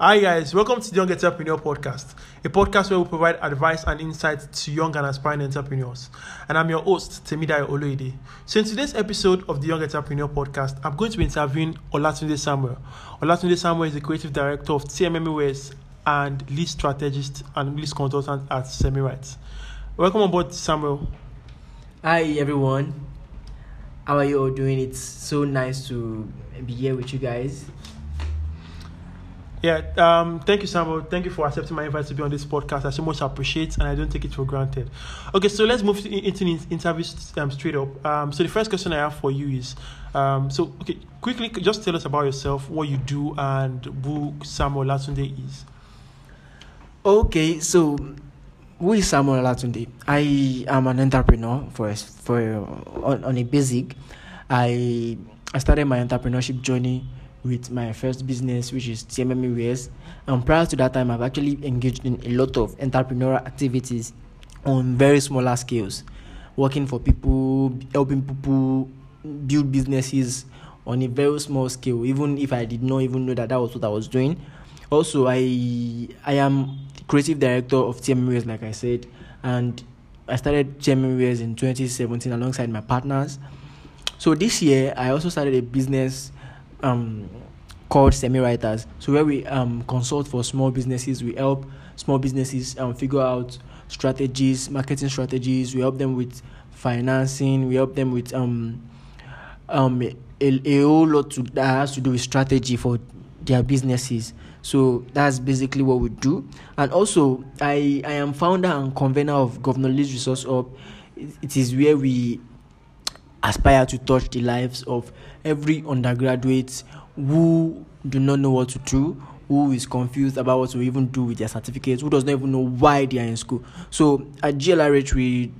Hi guys, welcome to the Young Entrepreneur Podcast, a podcast where we provide advice and insight to young and aspiring entrepreneurs. And I'm your host, Temidayo Oloide. So in today's episode of the Young Entrepreneur Podcast, I'm going to be interviewing Olatunde Samuel. Olatunde Samuel is the creative director of TMM Ways and lead strategist and lead consultant at Semiright. Welcome on board, Samuel. Hi everyone, how are you all doing? It's so nice to be here with you guys. Yeah, um, thank you, Samuel. Thank you for accepting my invite to be on this podcast. I so much appreciate, and I don't take it for granted. Okay, so let's move to, into the interview um, straight up. Um, so the first question I have for you is, um, so okay, quickly, just tell us about yourself, what you do, and who Samuel Olatunde is. Okay, so who is Samuel Olatunde? I am an entrepreneur for for on, on a basic. I I started my entrepreneurship journey with my first business, which is TMM Wares. And prior to that time, I've actually engaged in a lot of entrepreneurial activities on very smaller scales, working for people, helping people build businesses on a very small scale, even if I did not even know that that was what I was doing. Also, I I am creative director of TMM like I said, and I started TMM in 2017 alongside my partners. So this year, I also started a business um, called Semi Writers. So where we um, consult for small businesses, we help small businesses um, figure out strategies, marketing strategies. We help them with financing. We help them with um, um, a, a whole lot to, that has to do with strategy for their businesses. So that's basically what we do. And also, I, I am founder and convener of Governor Lee's Resource Hub. It is where we aspire to touch the lives of every undergraduate who do not know what to do who is confused about what to even do with their certificates who does not even know why they are in school. So at glrh we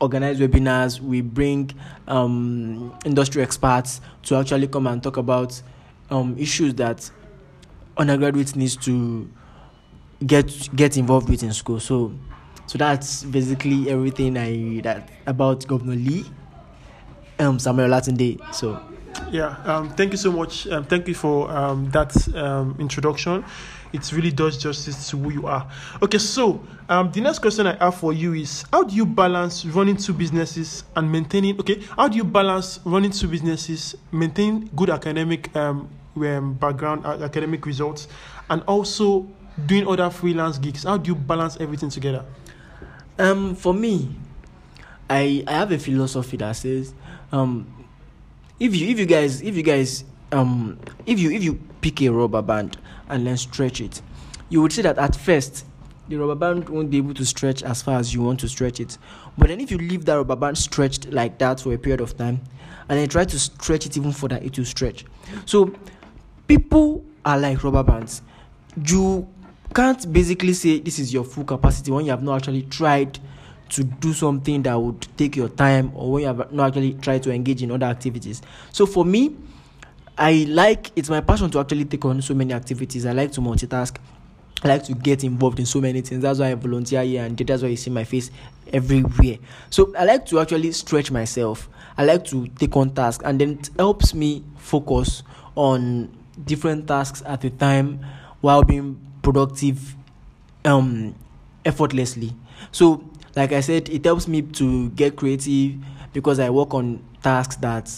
organize webinars we bring um, industry experts to actually come and talk about um, issues that undergraduates needs to get get involved with in school. So so that's basically everything i that about governor lee um, Samuel Olatunde. So, yeah, um, thank you so much. Um, thank you for um, that um, introduction. It really does justice to who you are. Okay, so um, the next question I have for you is: How do you balance running two businesses and maintaining? Okay, how do you balance running two businesses, maintain good academic um, um background, uh, academic results, and also doing other freelance gigs? How do you balance everything together? Um, for me, I I have a philosophy that says um if you if you guys if you guys um if you if you pick a rubber band and then stretch it you would see that at first the rubber band won't be able to stretch as far as you want to stretch it. But then if you leave that rubber band stretched like that for a period of time and then try to stretch it even further it will stretch. So people are like rubber bands. You can't basically say this is your full capacity when you have not actually tried to do something that would take your time or when you have not actually tried to engage in other activities. So for me, I like it's my passion to actually take on so many activities. I like to multitask. I like to get involved in so many things. That's why I volunteer here and that's why you see my face everywhere. So I like to actually stretch myself. I like to take on tasks and then it helps me focus on different tasks at a time while being productive um effortlessly. So like I said, it helps me to get creative because I work on tasks that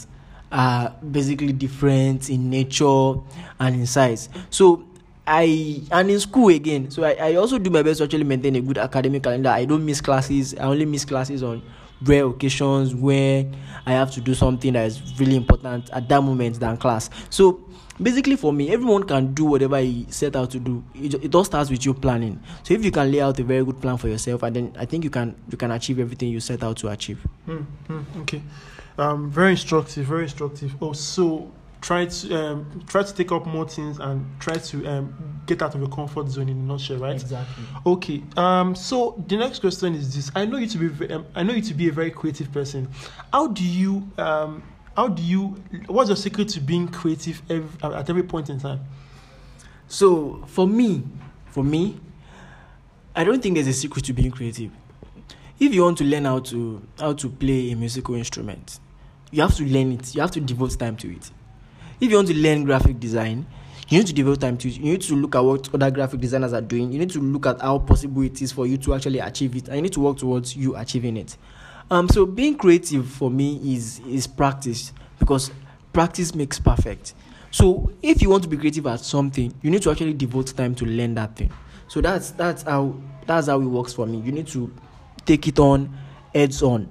are basically different in nature and in size. So I and in school again. So I, I also do my best to actually maintain a good academic calendar. I don't miss classes. I only miss classes on rare occasions where I have to do something that is really important at that moment than class. So basically for me everyone can do whatever he set out to do it, it all starts with you planning so if you can lay out a very good plan for yourself and then i think you can you can achieve everything you set out to achieve mm, mm, okay um very instructive very instructive oh so try to um, try to take up more things and try to um, get out of your comfort zone in a nutshell, right? Exactly. Okay. Um. So the next question is this: I know you to be um, I know you to be a very creative person. How do you um how do you what's your secret to being creative every, at every point in time so for me for me i don't think there's a secret to being creative if you want to learn how to how to play a musical instrument you have to learn it you have to devote time to it if you want to learn graphic design you need to devote time to it. You need to look at what other graphic designers are doing. You need to look at how possible it is for you to actually achieve it, and you need to work towards you achieving it. Um, so being creative for me is is practice because practice makes perfect. So if you want to be creative at something, you need to actually devote time to learn that thing. So that's that's how that's how it works for me. You need to take it on, heads on,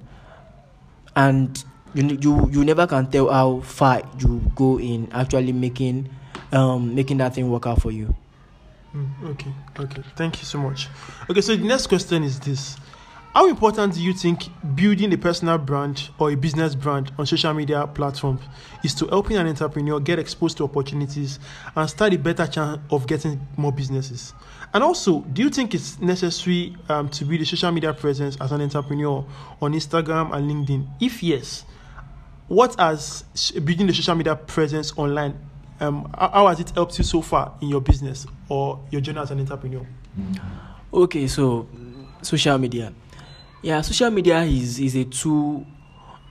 and you you you never can tell how far you go in actually making um making that thing work out for you. Mm, okay, okay. Thank you so much. Okay, so the next question is this. How important do you think building a personal brand or a business brand on social media platforms is to helping an entrepreneur get exposed to opportunities and start a better chance of getting more businesses? And also, do you think it's necessary um, to build a social media presence as an entrepreneur on Instagram and LinkedIn? If yes, what has building the social media presence online um, how has it helped you so far in your business or your journey as an entrepreneur? Okay, so social media. Yeah, social media is is a tool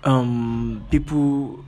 um people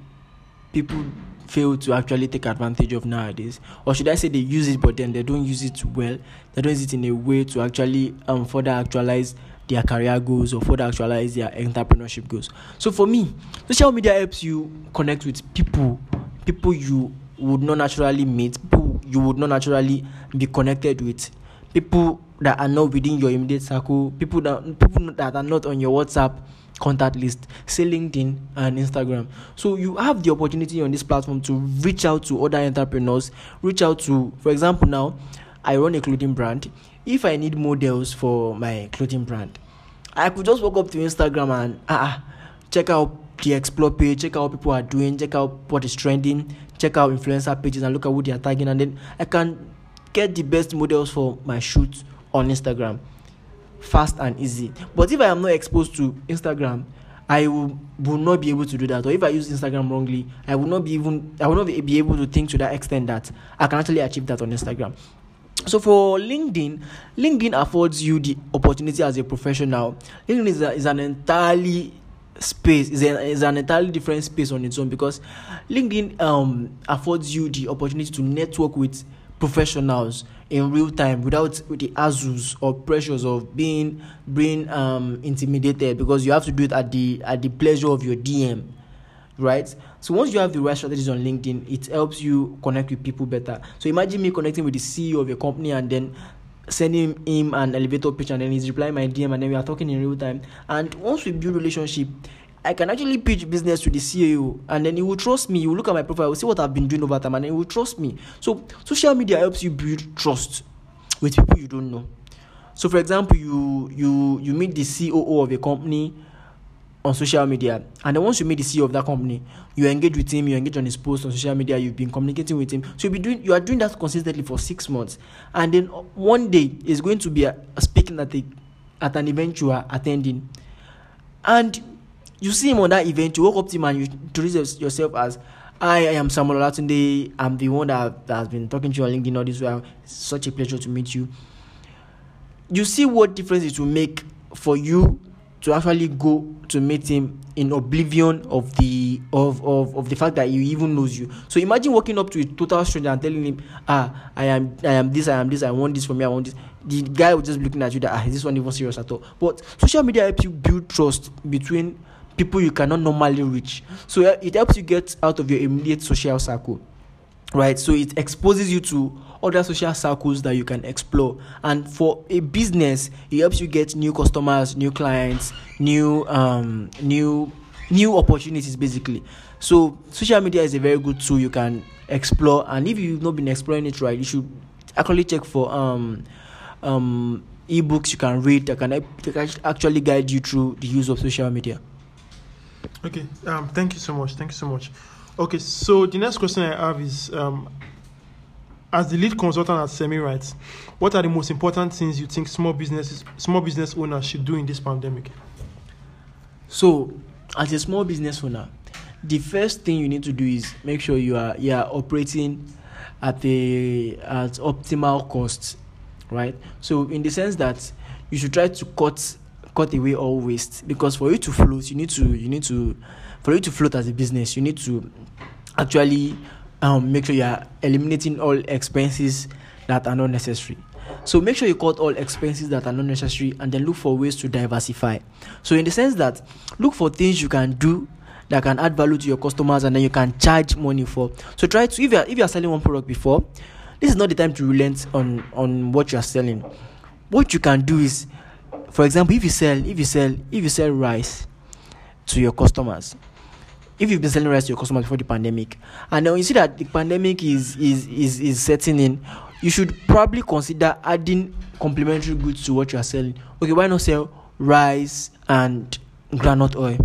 people fail to actually take advantage of nowadays. Or should i say they use it but then they don't use it well. They don't use it in a way to actually um further actualize their career goals or further actualize their entrepreneurship goals. So for me social media helps you connect with people people you would not naturally meet people you would not naturally be connected with people that are not within your immediate circle people that people that are not on your whatsapp contact list, say LinkedIn and Instagram. So you have the opportunity on this platform to reach out to other entrepreneurs, reach out to, for example, now I run a clothing brand. If I need models for my clothing brand, I could just walk up to Instagram and ah, check out the explore page, check out what people are doing, check out what is trending, check out influencer pages and look at what they are tagging, and then I can get the best models for my shoot on Instagram fast and easy. But if I am not exposed to Instagram, I will, will not be able to do that. Or if I use Instagram wrongly, I will not be even I will not be able to think to that extent that I can actually achieve that on Instagram. So for LinkedIn, LinkedIn affords you the opportunity as a professional. LinkedIn is, a, is an entirely space is, a, is an entirely different space on its own because LinkedIn um affords you the opportunity to network with professionals in real time without the azus or pressures of being being um intimidated because you have to do it at the at the pleasure of your dm right? So once you have the right strategies on linkedin it helps you connect with people better. So imagine me connecting with the ceo of a company and then sending him an elevator pitch and then he's replying my dm and then we are talking in real time. And once we build relationship I can actually pitch business to the CEO and then he will trust me. He will look at my profile, will see what I've been doing over time, and he will trust me. So social media helps you build trust with people you don't know. So for example, you you you meet the COO of a company on social media, and then once you meet the CEO of that company, you engage with him, you engage on his posts on social media, you've been communicating with him. So you be doing you are doing that consistently for six months, and then one day is going to be a, a speaking at a at an event you are attending, and you see him on that event, you walk up to him and you introduce yourself as I, I am Samuel Olatunde. I'm the one that, that has been talking to you on LinkedIn all this while. It's such a pleasure to meet you. You see what difference it will make for you to actually go to meet him in oblivion of the of, of, of the fact that he even knows you. So imagine walking up to a total stranger and telling him, ah, I am I am this, I am this, I want this from you, I want this. The guy will just looking at you that ah, is this one even serious at all? But social media helps you build trust between people you cannot normally reach. So it helps you get out of your immediate social circle, right? So it exposes you to other social circles that you can explore. And for a business, it helps you get new customers, new clients, new um new new opportunities basically. So social media is a very good tool you can explore and if you've not been exploring it right, you should actually check for um um ebooks you can read that can actually guide you through the use of social media. Okay, um, thank you so much. Thank you so much. Okay, so the next question I have is um, as the lead consultant at Semi-Right, what are the most important things you think small businesses, small business owners should do in this pandemic? So, as a small business owner, the first thing you need to do is make sure you are you are operating at a at optimal costs, right? So, in the sense that you should try to cut cut away all waste because for you to float you need to you need to for you to float as a business you need to actually um, make sure you are eliminating all expenses that are not necessary. So make sure you cut all expenses that are not necessary and then look for ways to diversify. So in the sense that look for things you can do that can add value to your customers and then you can charge money for. So try to if you are if you are selling one product before, this is not the time to relent on on what you are selling. What you can do is, for example, if you sell if you sell if you sell rice to your customers, if you've been selling rice to your customers before the pandemic, and then you see that the pandemic is is is is setting in, you should probably consider adding complementary goods to what you are selling. Okay, why not sell rice and groundnut oil?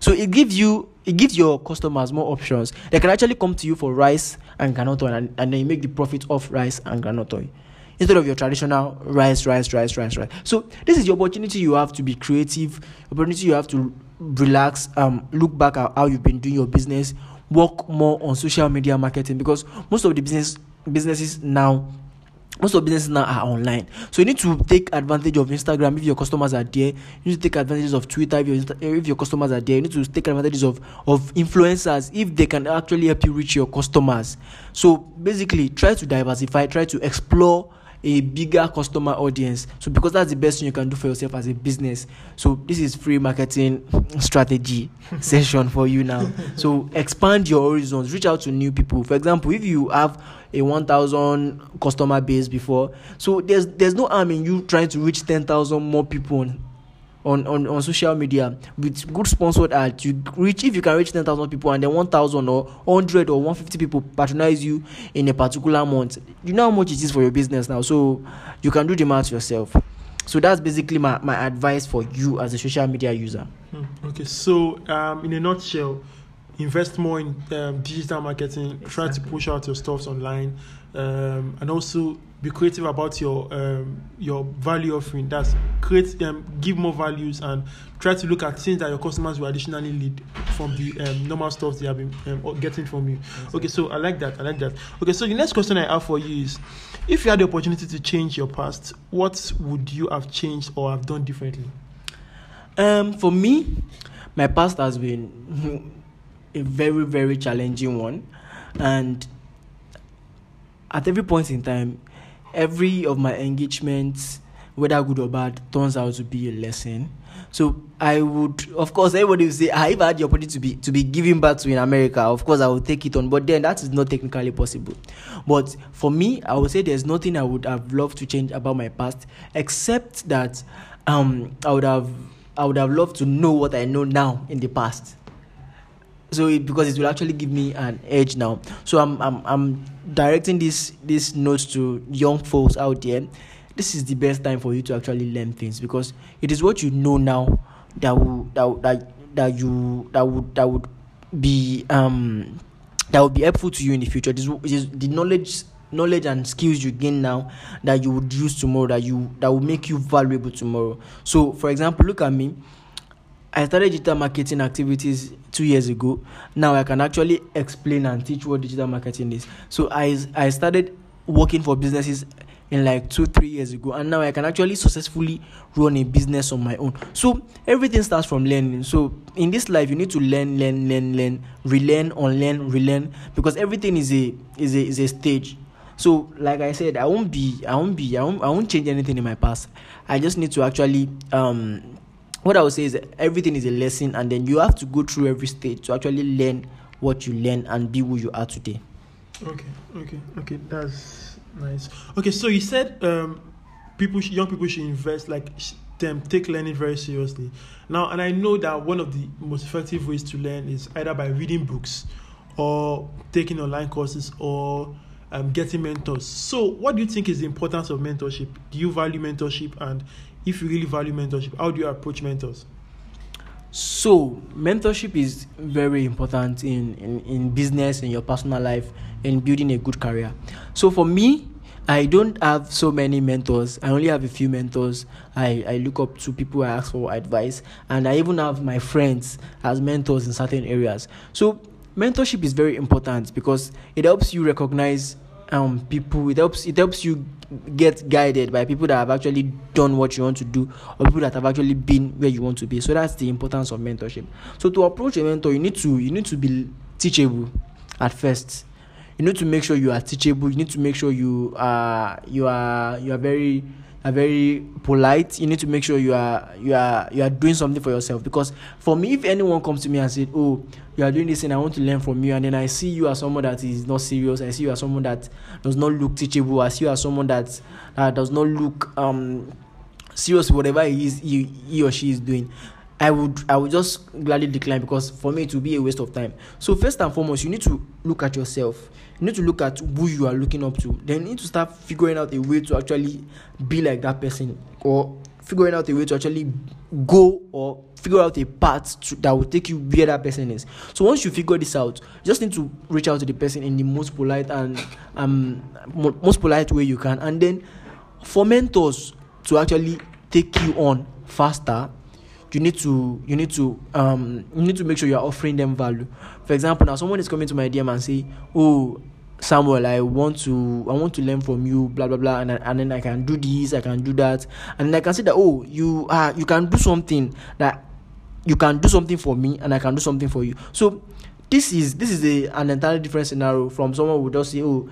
So it gives you it gives your customers more options. They can actually come to you for rice and groundnut oil, and, and then you make the profit off rice and groundnut oil instead of your traditional rice, rice, rice, rice, rice. So this is the opportunity you have to be creative. Opportunity you have to relax. Um, look back at how you've been doing your business. Work more on social media marketing because most of the business businesses now most of businesses now are online so you need to take advantage of instagram if your customers are there you need to take advantages of twitter if your, if your customers are there you need to take advantages of of influencers if they can actually help you reach your customers so basically try to diversify try to explore a bigger customer audience. So because that's the best thing you can do for yourself as a business. So this is free marketing strategy session for you now. So expand your horizons. Reach out to new people. For example if you have a 1000 customer base before so there's there's no harm in you trying to reach 10000 more people on, on, on on social media with good sponsored ads. You reach if you can reach 10,000 people and then 1,000 or 100 or 150 people patronize you in a particular month. You know how much it is for your business now, so you can do the math yourself. So that's basically my, my advice for you as a social media user. Hmm. Okay, so um, in a nutshell, invest more in um, digital marketing, exactly. try to push out your stuffs online, um, and also be creative about your um, your value offering. That's create um, give more values and try to look at things that your customers will additionally lead from the um, normal stuff they have been um, getting from you. Exactly. Okay, so I like that. I like that. Okay, so the next question I have for you is, if you had the opportunity to change your past, what would you have changed or have done differently? Um, for me, my past has been a very very challenging one, and at every point in time every of my engagements, whether good or bad, turns out to be a lesson. So I would, of course, everybody will say, ah, I had the opportunity to be to be giving back to in America, of course I would take it on. But then that is not technically possible. But for me, I would say there's nothing I would have loved to change about my past, except that um, I would have I would have loved to know what I know now in the past so it, because it will actually give me an edge now. So i'm i'm, I'm directing this this notes to young folks out there. This is the best time for you to actually learn things because it is what you know now that will that that, that you that would that would be um that would be helpful to you in the future. This is the knowledge knowledge and skills you gain now that you would use tomorrow that you that will make you valuable tomorrow. So for example look at me I started digital marketing activities two years ago. Now I can actually explain and teach what digital marketing is. So I I started working for businesses in like two three years ago, and now I can actually successfully run a business on my own. So everything starts from learning. So in this life, you need to learn, learn, learn, learn, relearn, unlearn, relearn, because everything is a is a is a stage. So like I said, I won't be I won't be I won't, I won't change anything in my past. I just need to actually um what I would say is everything is a lesson, and then you have to go through every stage to actually learn what you learn and be who you are today. Okay, okay, okay. That's nice. Okay, so you said um, people, young people should invest like them take learning very seriously. Now, and I know that one of the most effective ways to learn is either by reading books, or taking online courses, or um, getting mentors. So, what do you think is the importance of mentorship? Do you value mentorship, and if you really value mentorship, how do you approach mentors? So, mentorship is very important in, in, in business, in your personal life, in building a good career. So, for me, I don't have so many mentors. I only have a few mentors. I, I look up to people I ask for advice, and I even have my friends as mentors in certain areas. So, mentorship is very important because it helps you recognize um people it helps it helps you get guided by people that have actually done what you want to do or people that have actually been where you want to be. So that's the importance of mentorship. So to approach a mentor you need to you need to be teachable at first. You need to make sure you are teachable. You need to make sure you are you are you are very are very polite. You need to make sure you are you are you are doing something for yourself. Because for me if anyone comes to me and said oh you are doing this and i want to learn from you and then i see you as someone that is not serious i see you as someone that does not look teachable i see you as someone that uh, does not look um serious whatever he is he, he or she is doing I would I would just gladly decline because for me it would be a waste of time. So first and foremost, you need to look at yourself. You need to look at who you are looking up to. Then you need to start figuring out a way to actually be like that person or figuring out a way to actually go or figure out a path to, that will take you where that person is. So once you figure this out, you just need to reach out to the person in the most polite and um most polite way you can, and then for mentors to actually take you on faster you need to you need to um you need to make sure you are offering them value for example now someone is coming to my dm and say oh samuel i want to i want to learn from you blah blah blah and, and then i can do this i can do that. And then i can say that oh you uh you can do something that you can do something for me and i can do something for you. So this is this is a an entirely different scenario from someone who just say oh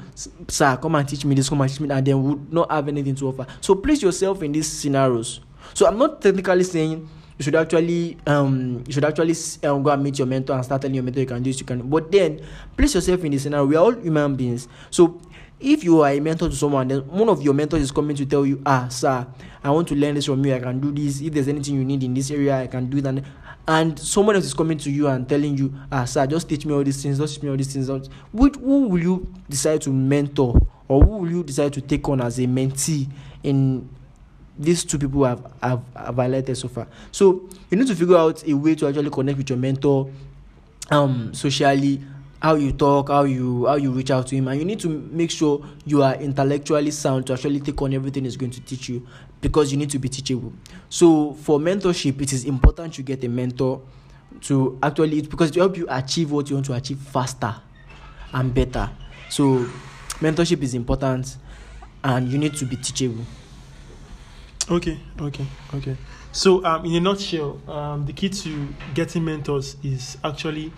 sir come and teach me this come and teach me and then would not have anything to offer. So place yourself in these scenarios. So i'm not technically saying you should actually um you should actually um, go and meet your mentor and start telling your mentor you can do this you can but then place yourself in the scenario. We are all human beings. So if you are a mentor to someone then one of your mentors is coming to tell you ah sir i want to learn this from you. I can do this. If there's anything you need in this area i can do and and someone else is coming to you and telling you ah sir just teach me all these things. Just teach me all these things. Which who will you decide to mentor? Or who will you decide to take on as a mentee in these two people have, have, have highlighted so far. So you need to figure out a way to actually connect with your mentor um socially how you talk how you how you reach out to him. And you need to make sure you are intellectually sound to actually take on everything he's going to teach you because you need to be teachable. So for mentorship it is important to get a mentor to actually because to help you achieve what you want to achieve faster and better. So mentorship is important and you need to be teachable Okay, okay, okay. So, um, in a nutshell, um, the key to getting mentors is actually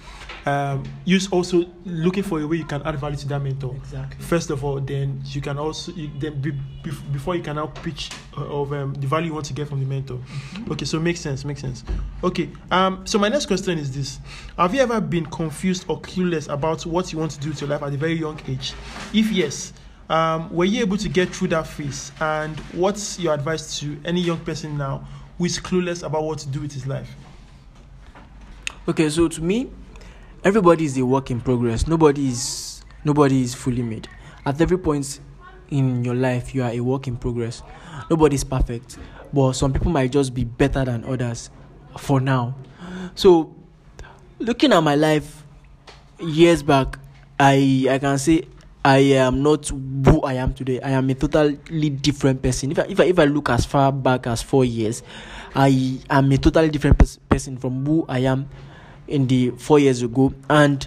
um, use also looking for a way you can add value to that mentor. Exactly. First of all, then you can also you, then be, be, before you can now pitch uh, of um, the value you want to get from the mentor. Mm-hmm. Okay, so makes sense, makes sense. Okay, um, so my next question is this: Have you ever been confused or clueless about what you want to do with your life at a very young age? If yes, um, were you able to get through that phase? And what's your advice to any young person now who is clueless about what to do with his life? Okay, so to me, everybody is a work in progress. Nobody is nobody is fully made. At every point in your life, you are a work in progress. Nobody is perfect, but some people might just be better than others for now. So, looking at my life years back, I I can say I am not who I am today. I am a totally different person. If I, if I, if I look as far back as four years, I am a totally different pers- person from who I am in the four years ago. And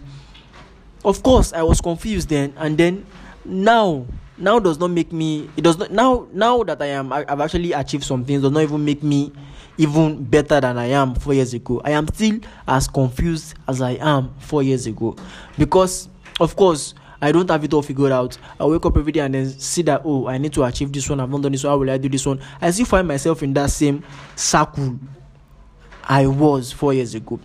of course, I was confused then. And then now, now does not make me. It does not now. Now that I am, I, I've actually achieved some things. Does not even make me even better than I am four years ago. I am still as confused as I am four years ago, because of course I don't have it all figured out. I wake up every day and then see that oh, I need to achieve this one. I've not done this. So how will I do this one? I still find myself in that same circle I was four years ago.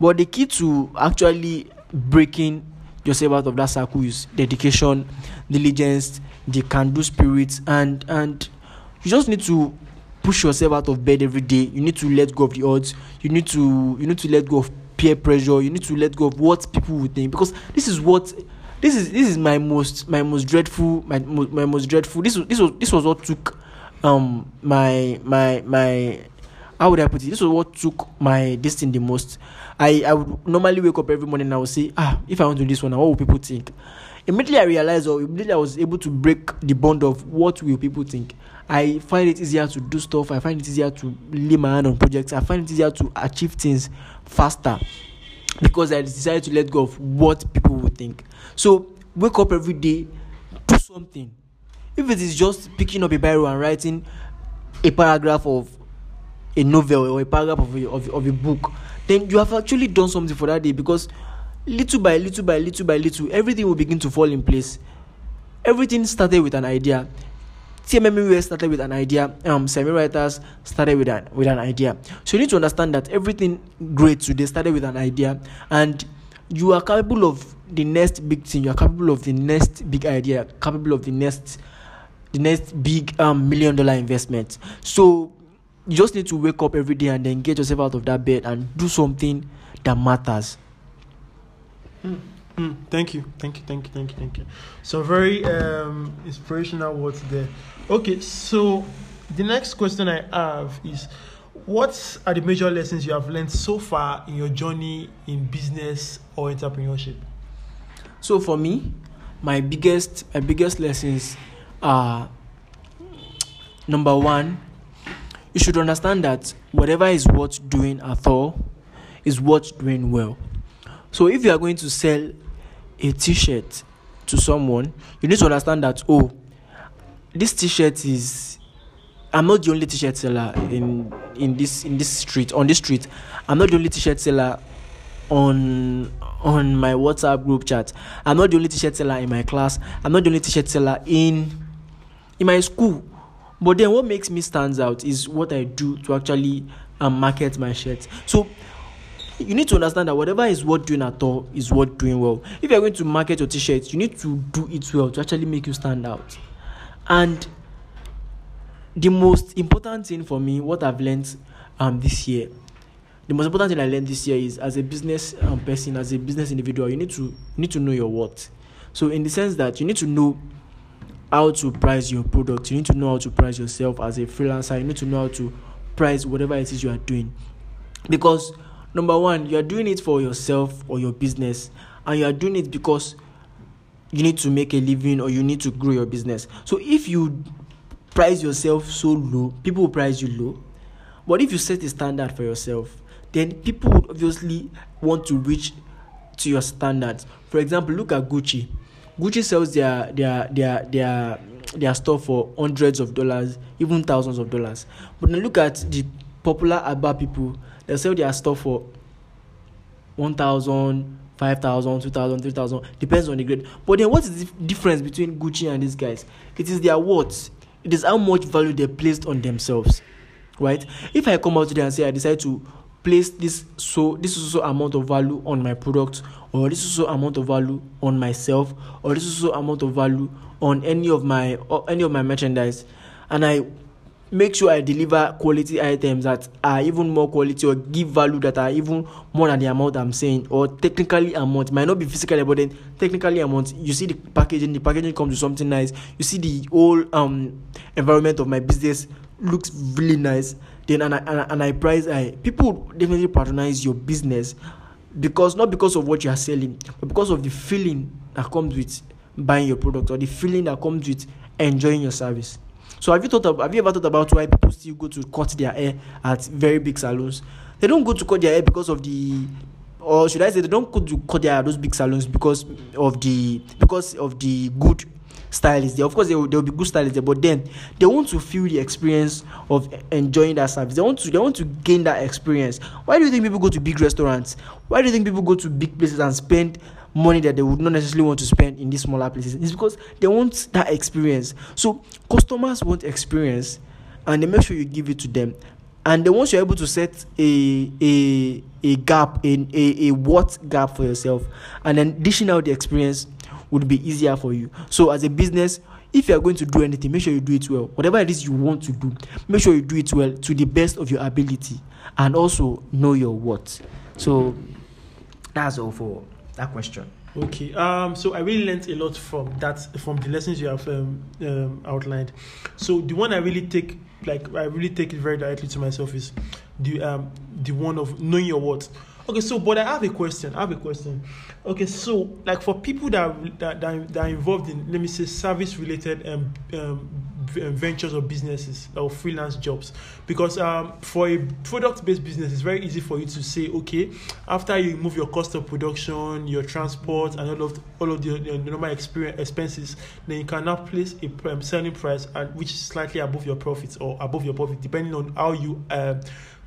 But the key to actually breaking yourself out of that circle is dedication, diligence, the can-do spirit, and and you just need to push yourself out of bed every day. You need to let go of the odds. You need to you need to let go of peer pressure. You need to let go of what people would think because this is what this is this is my most my most dreadful my my most dreadful this was this was this was what took um my my my how would I put it? This was what took my this thing the most. I, I would normally wake up every morning and I would say, ah, if I want to do this one, what will people think? Immediately I realized or immediately I was able to break the bond of what will people think. I find it easier to do stuff, I find it easier to lay my hand on projects, I find it easier to achieve things faster because I decided to let go of what people would think. So wake up every day, do something. If it is just picking up a Bible and writing a paragraph of a novel or a paragraph of a, of, of a book, then you have actually done something for that day because little by little by little by little, everything will begin to fall in place. Everything started with an idea. TMM started with an idea. Um, semi writers started with an with an idea. So you need to understand that everything great today started with an idea, and you are capable of the next big thing. You are capable of the next big idea. Capable of the next the next big um million dollar investment. So you just need to wake up every day and then get yourself out of that bed and do something that matters. Mm, mm, thank you, thank you, thank you, thank you, thank you. So very um, inspirational words there. Okay, so the next question I have is, what are the major lessons you have learned so far in your journey in business or entrepreneurship? So for me, my biggest my biggest lessons are number one you should understand that whatever is worth doing at all is worth doing well. So if you are going to sell a t-shirt to someone, you need to understand that oh, this t-shirt is I'm not the only t-shirt seller in in this in this street on this street. I'm not the only t-shirt seller on on my WhatsApp group chat. I'm not the only t-shirt seller in my class. I'm not the only t-shirt seller in in my school. But then what makes me stands out is what I do to actually um, market my shirts. So you need to understand that whatever is worth doing at all is worth doing well. If you're going to market your t-shirts, you need to do it well to actually make you stand out. And the most important thing for me, what I've learned um this year, the most important thing I learned this year is as a business um, person, as a business individual, you need to you need to know your worth. So in the sense that you need to know how to price your product. You need to know how to price yourself as a freelancer. You need to know how to price whatever it is you are doing. Because number one, you are doing it for yourself or your business, and you are doing it because you need to make a living or you need to grow your business. So if you price yourself so low, people will price you low. But if you set a standard for yourself, then people would obviously want to reach to your standards. For example, look at Gucci. Gucci sells their their their their their stuff for hundreds of dollars, even thousands of dollars. But then look at the popular Abba people, they sell their stuff for 1,000, 5,000, 2,000, 3,000, depends on the grade. But then what is the difference between Gucci and these guys? It is their words. It is how much value they placed on themselves. Right? If I come out today and say I decide to place this so this is so amount of value on my product or this is so amount of value on myself or this is so amount of value on any of my or any of my merchandise and i make sure i deliver quality items that are even more quality or give value that are even more than the amount i'm saying or technically amount. Might not be physically but then technically amount. You see the packaging the packaging comes with something nice. You see the whole um environment of my business looks really nice. Then and I, and and I price I people definitely patronize your business because not because of what you are selling but because of the feeling that comes with buying your product or the feeling that comes with enjoying your service so have you thought of, have you ever thought about why people still go to cut their hair at very big salons they don't go to cut their hair because of the or should I say they don't go to cut their those big salons because of the because of the good stylists there. Of course, there will be good stylists there, but then they want to feel the experience of enjoying that service. They want to they want to gain that experience. Why do you think people go to big restaurants? Why do you think people go to big places and spend money that they would not necessarily want to spend in these smaller places? It's because they want that experience. So customers want experience, and they make sure you give it to them. And then once you're able to set a a a gap, in a, a what gap for yourself, and then dishing out the experience would be easier for you. So, as a business, if you are going to do anything, make sure you do it well. Whatever it is you want to do, make sure you do it well to the best of your ability and also know your what So, that's all for that question. Okay. Um. So I really learned a lot from that, from the lessons you have um, um, outlined. So the one I really take, like I really take it very directly to myself is the um the one of knowing your worth. Okay. So, but I have a question. I have a question. Okay, so like for people that that, that, are involved in let me say service related um, um, ventures or businesses or freelance jobs, because um, for a product based business, it's very easy for you to say, okay, after you move your cost of production, your transport, and all of all of the, the normal expenses, then you can now place a um, selling price and which is slightly above your profits or above your profit, depending on how you um,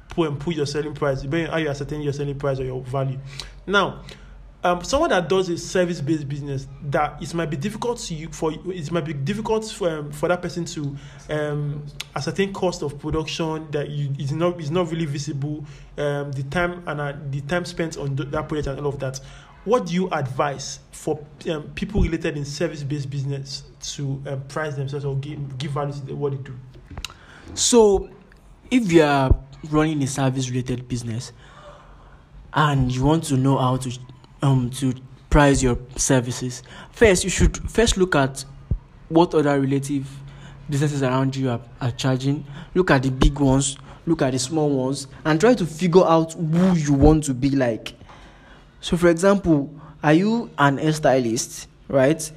put and put your selling price, depending on how you ascertain your selling price or your value. Now um, someone that does a service-based business that it might be difficult to you for it might be difficult for, um, for that person to um, ascertain cost of production that you is not is not really visible um, the time and uh, the time spent on th- that project and all of that. What do you advise for um, people related in service-based business to um, price themselves or give, give value to what they do? So, if you are running a service related business and you want to know how to um to price your services, first you should first look at what other relative businesses around you are, are charging. Look at the big ones, look at the small ones, and try to figure out who you want to be like. So, for example, are you an hairstylist, right?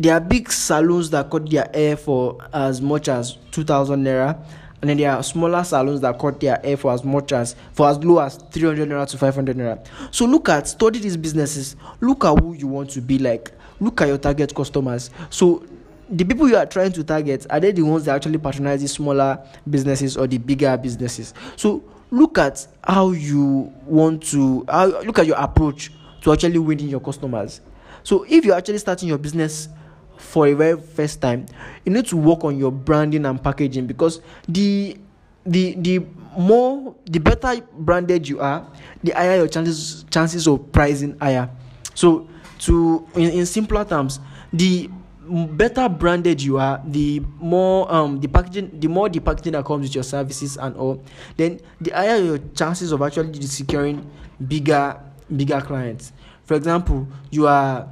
there are big salons that cut their hair for as much as 2000 naira and then there are smaller salons that cut their hair for as much as for as low as 300 naira to 500 naira. So look at study these businesses. Look at who you want to be like. Look at your target customers. So the people you are trying to target are they the ones that actually patronize the smaller businesses or the bigger businesses? So look at how you want to how, look at your approach to actually winning your customers. So if you're actually starting your business for a very first time you need to work on your branding and packaging because the the the more the better branded you are the higher your chances chances of pricing higher. So to in, in simpler terms the better branded you are the more um the packaging the more the packaging that comes with your services and all then the higher your chances of actually securing bigger bigger clients. For example you are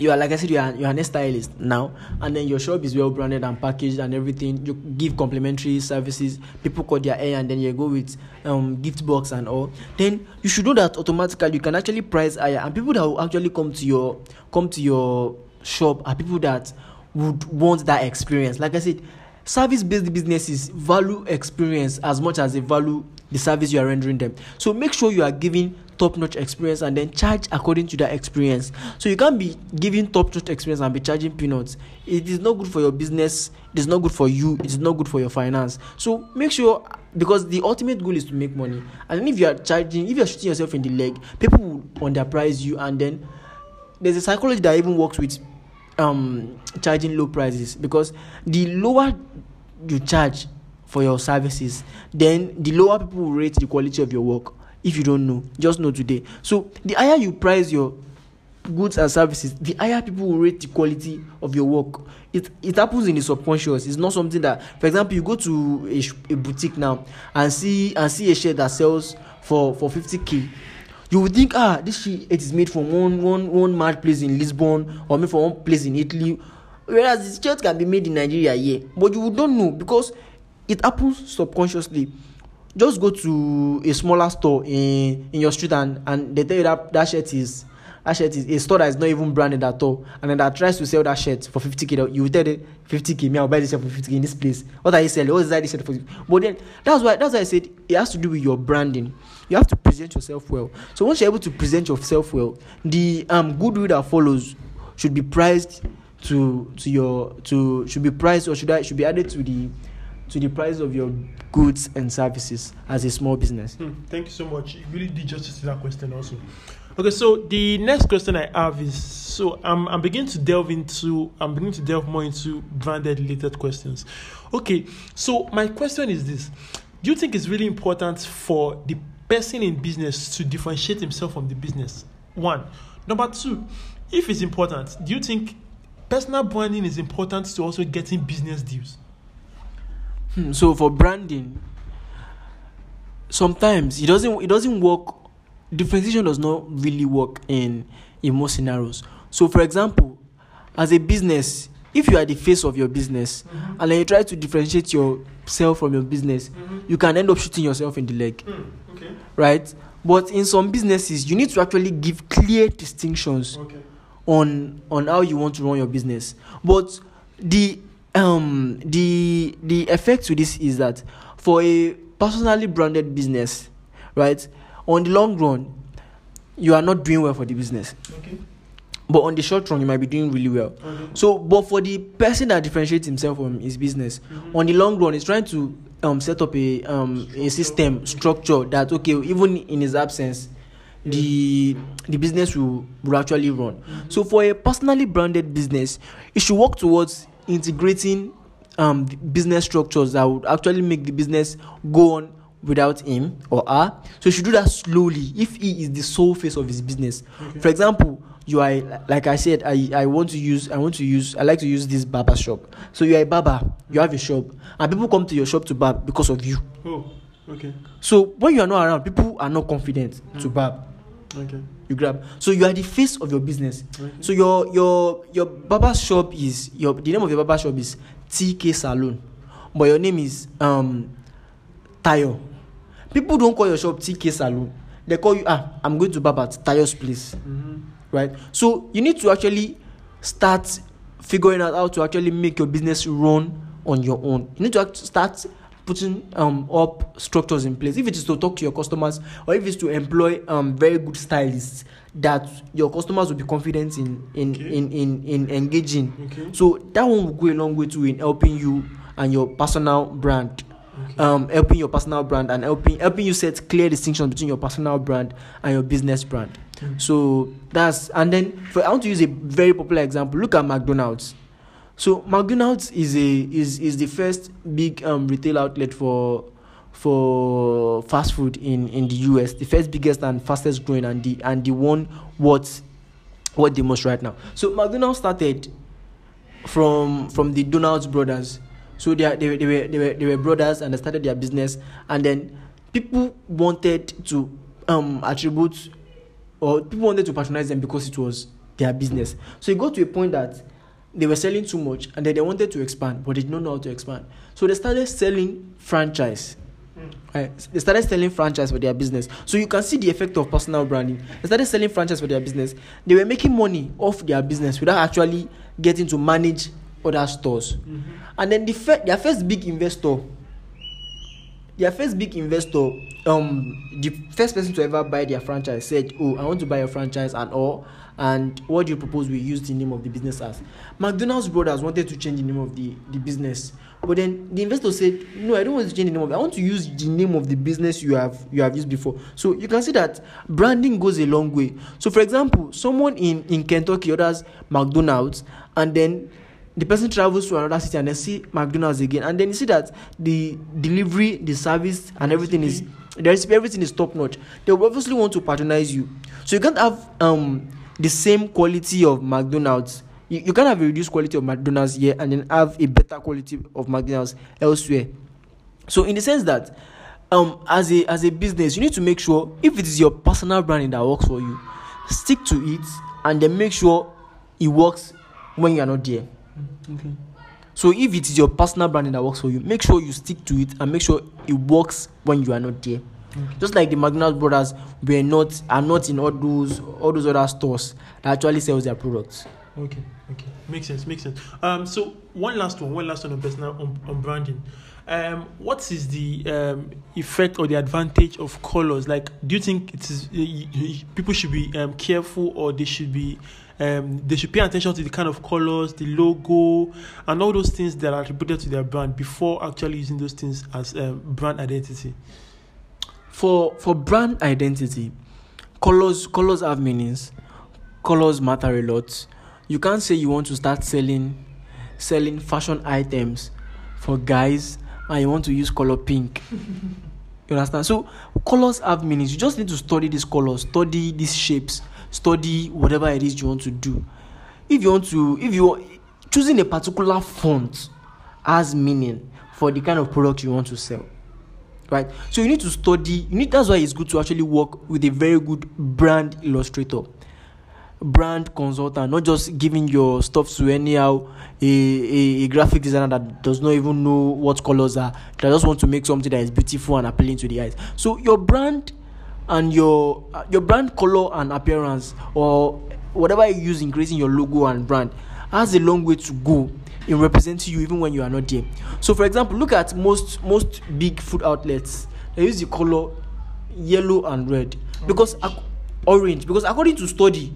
you are like I said, you are you are stylist now, and then your shop is well branded and packaged and everything. You give complimentary services. People cut their hair, and then you go with um gift box and all. Then you should know that automatically you can actually price higher, and people that will actually come to your come to your shop are people that would want that experience. Like I said, service based businesses value experience as much as they value the service you are rendering them. So make sure you are giving top notch experience and then charge according to that experience. So you can't be giving top notch experience and be charging peanuts. It is not good for your business, it is not good for you, it is not good for your finance. So make sure because the ultimate goal is to make money. And if you are charging, if you are shooting yourself in the leg, people will underprice you and then there's a psychology that even works with um charging low prices because the lower you charge for your services then the lower people will rate the quality of your work if you don't know just know today. So the higher you price your goods and services the higher people will rate the quality of your work. It it happens in the subconscious. It's not something that for example you go to a, a boutique now and see and see a shirt that sells for for 50k you would think ah this shirt is made from one one one mad place in lisbon or made from one place in italy. Whereas the shirt can be made in nigeria here. But you don't know because it happens subconsciously just go to a smaller store in in your street and and they tell you that that shirt is that shirt is a store that is not even branded at all. And then that tries to sell that shirt for 50k you will tell them 50k me i'll buy this shirt for 50k in this place. What are you selling? What is that this shirt for? But then that's why that's why i said it has to do with your branding. You have to present yourself well. So once you're able to present yourself well the um goodwill that follows should be priced to to your to should be priced or should i should be added to the to the price of your goods and services as a small business Hmm, thank you so much. You really did justice to that question also. Okay, so the next question I have is so I'm I'm beginning to delve into I'm beginning to delve more into branded related questions. Okay, so my question is this: Do you think it's really important for the person in business to differentiate himself from the business? One. Number two, if it's important, do you think personal branding is important to also getting business deals? Hmm, so for branding sometimes it doesn't it doesn't work differentiation does not really work in in most scenarios so for example as a business if you are the face of your business Mhm. and then you try to differentiate yourself from your business you can end up shooting yourself in the leg Hmm, okay. right but in some businesses you need to actually give clear distinctions Okay. on on how you want to run your business but the um the the effect to this is that for a personally branded business right on the long run you are not doing well for the business Okay. but on the short run you might be doing really well Okay. so but for the person that differentiates himself from his business Mhm. on the long run he's trying to um set up a um a system structure that okay even in his absence the the business will, will actually run. So for a personally branded business, it should work towards integrating um business structures that would actually make the business go on without him or her. So you should do that slowly if he is the sole face of his business. Okay. For example, you are like I said, I, I want to use I want to use I like to use this barber shop. So you are a barber, you have a shop, and people come to your shop to barb because of you. Oh, okay. So when you are not around, people are not confident to barb. Okay. You grab. So you are the face of your business. Okay. So your your your barber shop is your the name of your barber shop is TK Salon, but your name is um Tayo. People don't call your shop TK Salon. They call you ah I'm going to barb at Tayo's place, Mm-hmm. right? So you need to actually start figuring out how to actually make your business run on your own. You need to start putting um up structures in place. If it is to talk to your customers or if it's to employ um very good stylists that your customers will be confident in in Okay. in, in in engaging. Okay. So that one will go a long way too in helping you and your personal brand. Okay. Um, helping your personal brand and helping helping you set clear distinctions between your personal brand and your business brand. Mm. So that's and then for, I want to use a very popular example. Look at McDonald's. So McDonald's is a is is the first big um retail outlet for for fast food in in the US. The first biggest and fastest growing and the and the one what what the most right now. So McDonald's started from from the Donald's brothers. So they, they, they were they were they were brothers and they started their business and then people wanted to um attribute or people wanted to patronize them because it was their business. So it got to a point that they were selling too much and then they wanted to expand, but they did not know how to expand. So they started selling franchise. Right. They started selling franchise for their business. So you can see the effect of personal branding. They started selling franchise for their business. They were making money off their business without actually getting to manage other stores. Mm-hmm. And then the fir- their first big investor, their first big investor, um, the first person to ever buy their franchise said, "Oh, I want to buy your franchise and all." And what do you propose we use the name of the business as? McDonald's brothers wanted to change the name of the, the business, but then the investor said, "No, I don't want to change the name of. it. I want to use the name of the business you have you have used before." So you can see that branding goes a long way. So, for example, someone in in Kentucky orders McDonald's, and then the person travels to another city and then see McDonald's again, and then you see that the delivery, the service, and everything is the recipe, everything is top notch. They will obviously want to patronize you, so you can't have um the same quality of McDonald's. You, you can't have a reduced quality of McDonald's here and then have a better quality of McDonald's elsewhere. So in the sense that um as a as a business, you need to make sure if it is your personal branding that works for you, stick to it and then make sure it works when you are not there. Okay. So if it is your personal branding that works for you, make sure you stick to it and make sure it works when you are not there. Just like the McDonald's brothers were not are not in all those all those other stores that actually sells their products. Okay, okay, makes sense, makes sense. Um, so one last one, one last one on personal on, on branding. Um, what is the um effect or the advantage of colors? Like, do you think it is y- people should be um careful or they should be um they should pay attention to the kind of colors, the logo, and all those things that are attributed to their brand before actually using those things as um, brand identity? For for brand identity, colors colors have meanings. Colors matter a lot. You can't say you want to start selling selling fashion items for guys and you want to use color pink. You understand? So colors have meanings. You just need to study these colors, study these shapes, study whatever it is you want to do. If you want to, if you choosing a particular font has meaning for the kind of product you want to sell right so you need to study you need that's why it's good to actually work with a very good brand illustrator brand consultant not just giving your stuff to anyhow a, a, a graphic designer that does not even know what colors are that just want to make something that is beautiful and appealing to the eyes. So your brand and your uh, your brand color and appearance or whatever you use in creating your logo and brand has a long way to go in representing you even when you are not there. So for example look at most most big food outlets. They use the color yellow and red because ac- orange because according to study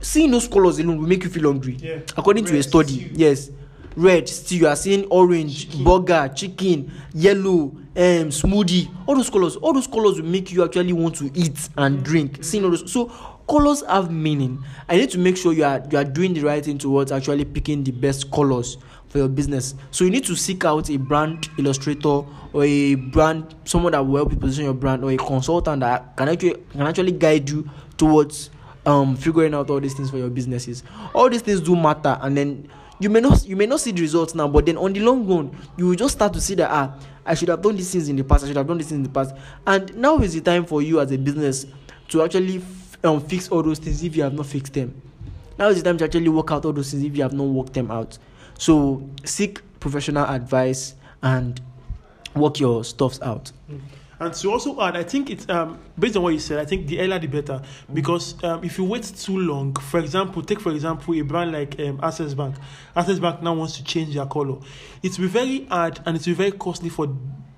seeing those colors alone will make you feel hungry Yeah. according to a Red study stew. yes red still you are seeing orange Chicken. burger chicken yellow um, smoothie, all those colors, all those colors will make you actually want to eat and drink. Seeing all those, so colors have meaning. I need to make sure you are you are doing the right thing towards actually picking the best colors for your business. So you need to seek out a brand illustrator or a brand someone that will help you position your brand or a consultant that can actually can actually guide you towards um figuring out all these things for your businesses. All these things do matter, and then you may not you may not see the results now, but then on the long run, you will just start to see that ah, I should have done these things in the past. I should have done these things in the past, and now is the time for you as a business to actually f- um, fix all those things if you have not fixed them. Now is the time to actually work out all those things if you have not worked them out. So seek professional advice and work your stuffs out. And to also add, I think it's um, based on what you said. I think the earlier the better because um, if you wait too long, for example, take for example a brand like um, Access Bank. Access Bank now wants to change their color. It will be very hard and it will be very costly for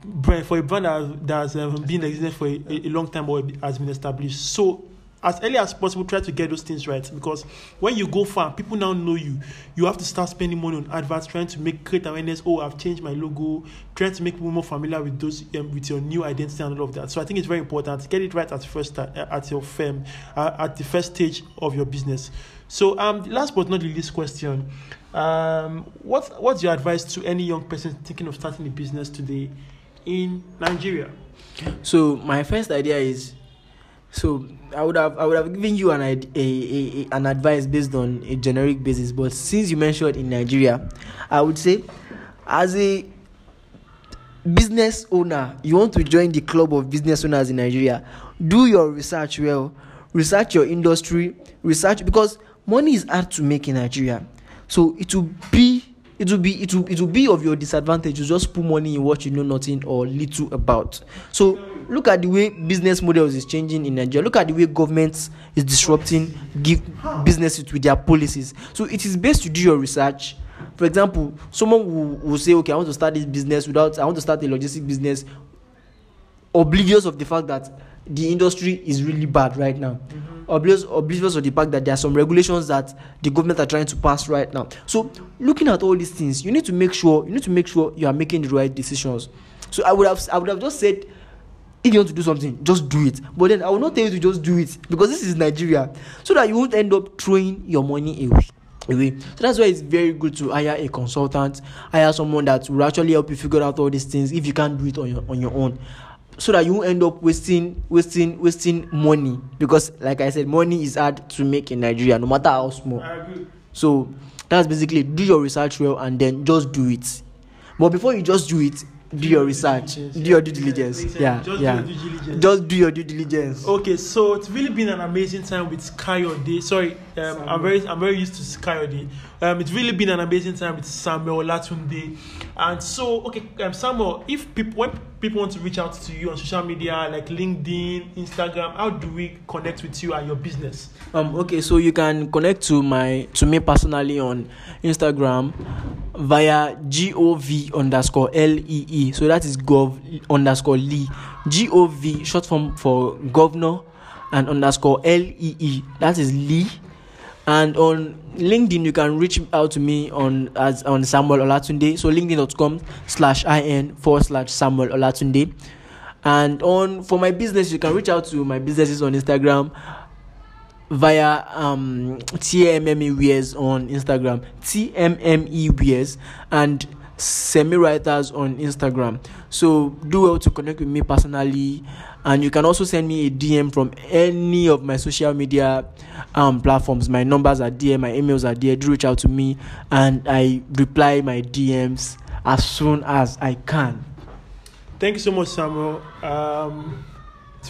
brand for a brand that, that has um, been existing for a, a long time or has been established. So as early as possible try to get those things right. Because when you go far people now know you. You have to start spending money on adverts trying to make create awareness oh i've changed my logo trying to make people more familiar with those um, with your new identity and all of that. So i think it's very important. To get it right at first uh, at your firm uh, at the first stage of your business. So um last but not the least question um what what's your advice to any young person thinking of starting a business today in nigeria? So my first idea is, so I would have I would have given you an a, a, a an advice based on a generic basis, but since you mentioned in Nigeria, I would say, as a business owner, you want to join the club of business owners in Nigeria, do your research well, research your industry, research because money is hard to make in Nigeria, so it will be it will be it will it will be of your disadvantage. To just put money in what you know nothing or little about. So look at the way business models is changing in nigeria. Look at the way government is disrupting give businesses with their policies. So it is best to do your research. For example someone will, will say okay i want to start this business without i want to start a logistic business oblivious of the fact that the industry is really bad right now. Mm-hmm. Oblivious oblivious of the fact that there are some regulations that the government are trying to pass right now. So looking at all these things you need to make sure you need to make sure you are making the right decisions. So i would have i would have just said if you want to do something just do it. But then i will not tell you to just do it because this is nigeria. So that you won't end up throwing your money away. Away. So that's why it's very good to hire a consultant hire someone that will actually help you figure out all these things if you can't do it on your on your own so that you won't end up wasting wasting wasting money. Because like i said money is hard to make in nigeria no matter how small. So that's basically do your research well and then just do it. But before you just do it do your research. Do your due diligence. Yeah yeah. just do your due diligence. Okay, so it's really been an amazing time with Kayode. Sorry, um, I'm very I'm very used to Kayode. Um, it's really been an amazing time with Samuel Latunde. And so, okay, um, Samuel, if people when people want to reach out to you on social media like LinkedIn, Instagram, how do we connect with you and your business? um okay so you can connect to my to me personally on instagram via gov underscore lee so that is gov underscore lee. Gov short form for governor and underscore lee that is lee. And on linkedin you can reach out to me on as on samuel olatunde. So linkedin.com slash in forward slash samuel olatunde. And on for my business you can reach out to my businesses on instagram via um TMME Wears on Instagram, TMME Wears, and Semi Writers on Instagram. So do well to connect with me personally, and you can also send me a DM from any of my social media um platforms. My numbers are there, my emails are there. Do reach out to me, and I reply my DMs as soon as I can. Thank you so much, Samuel. Um,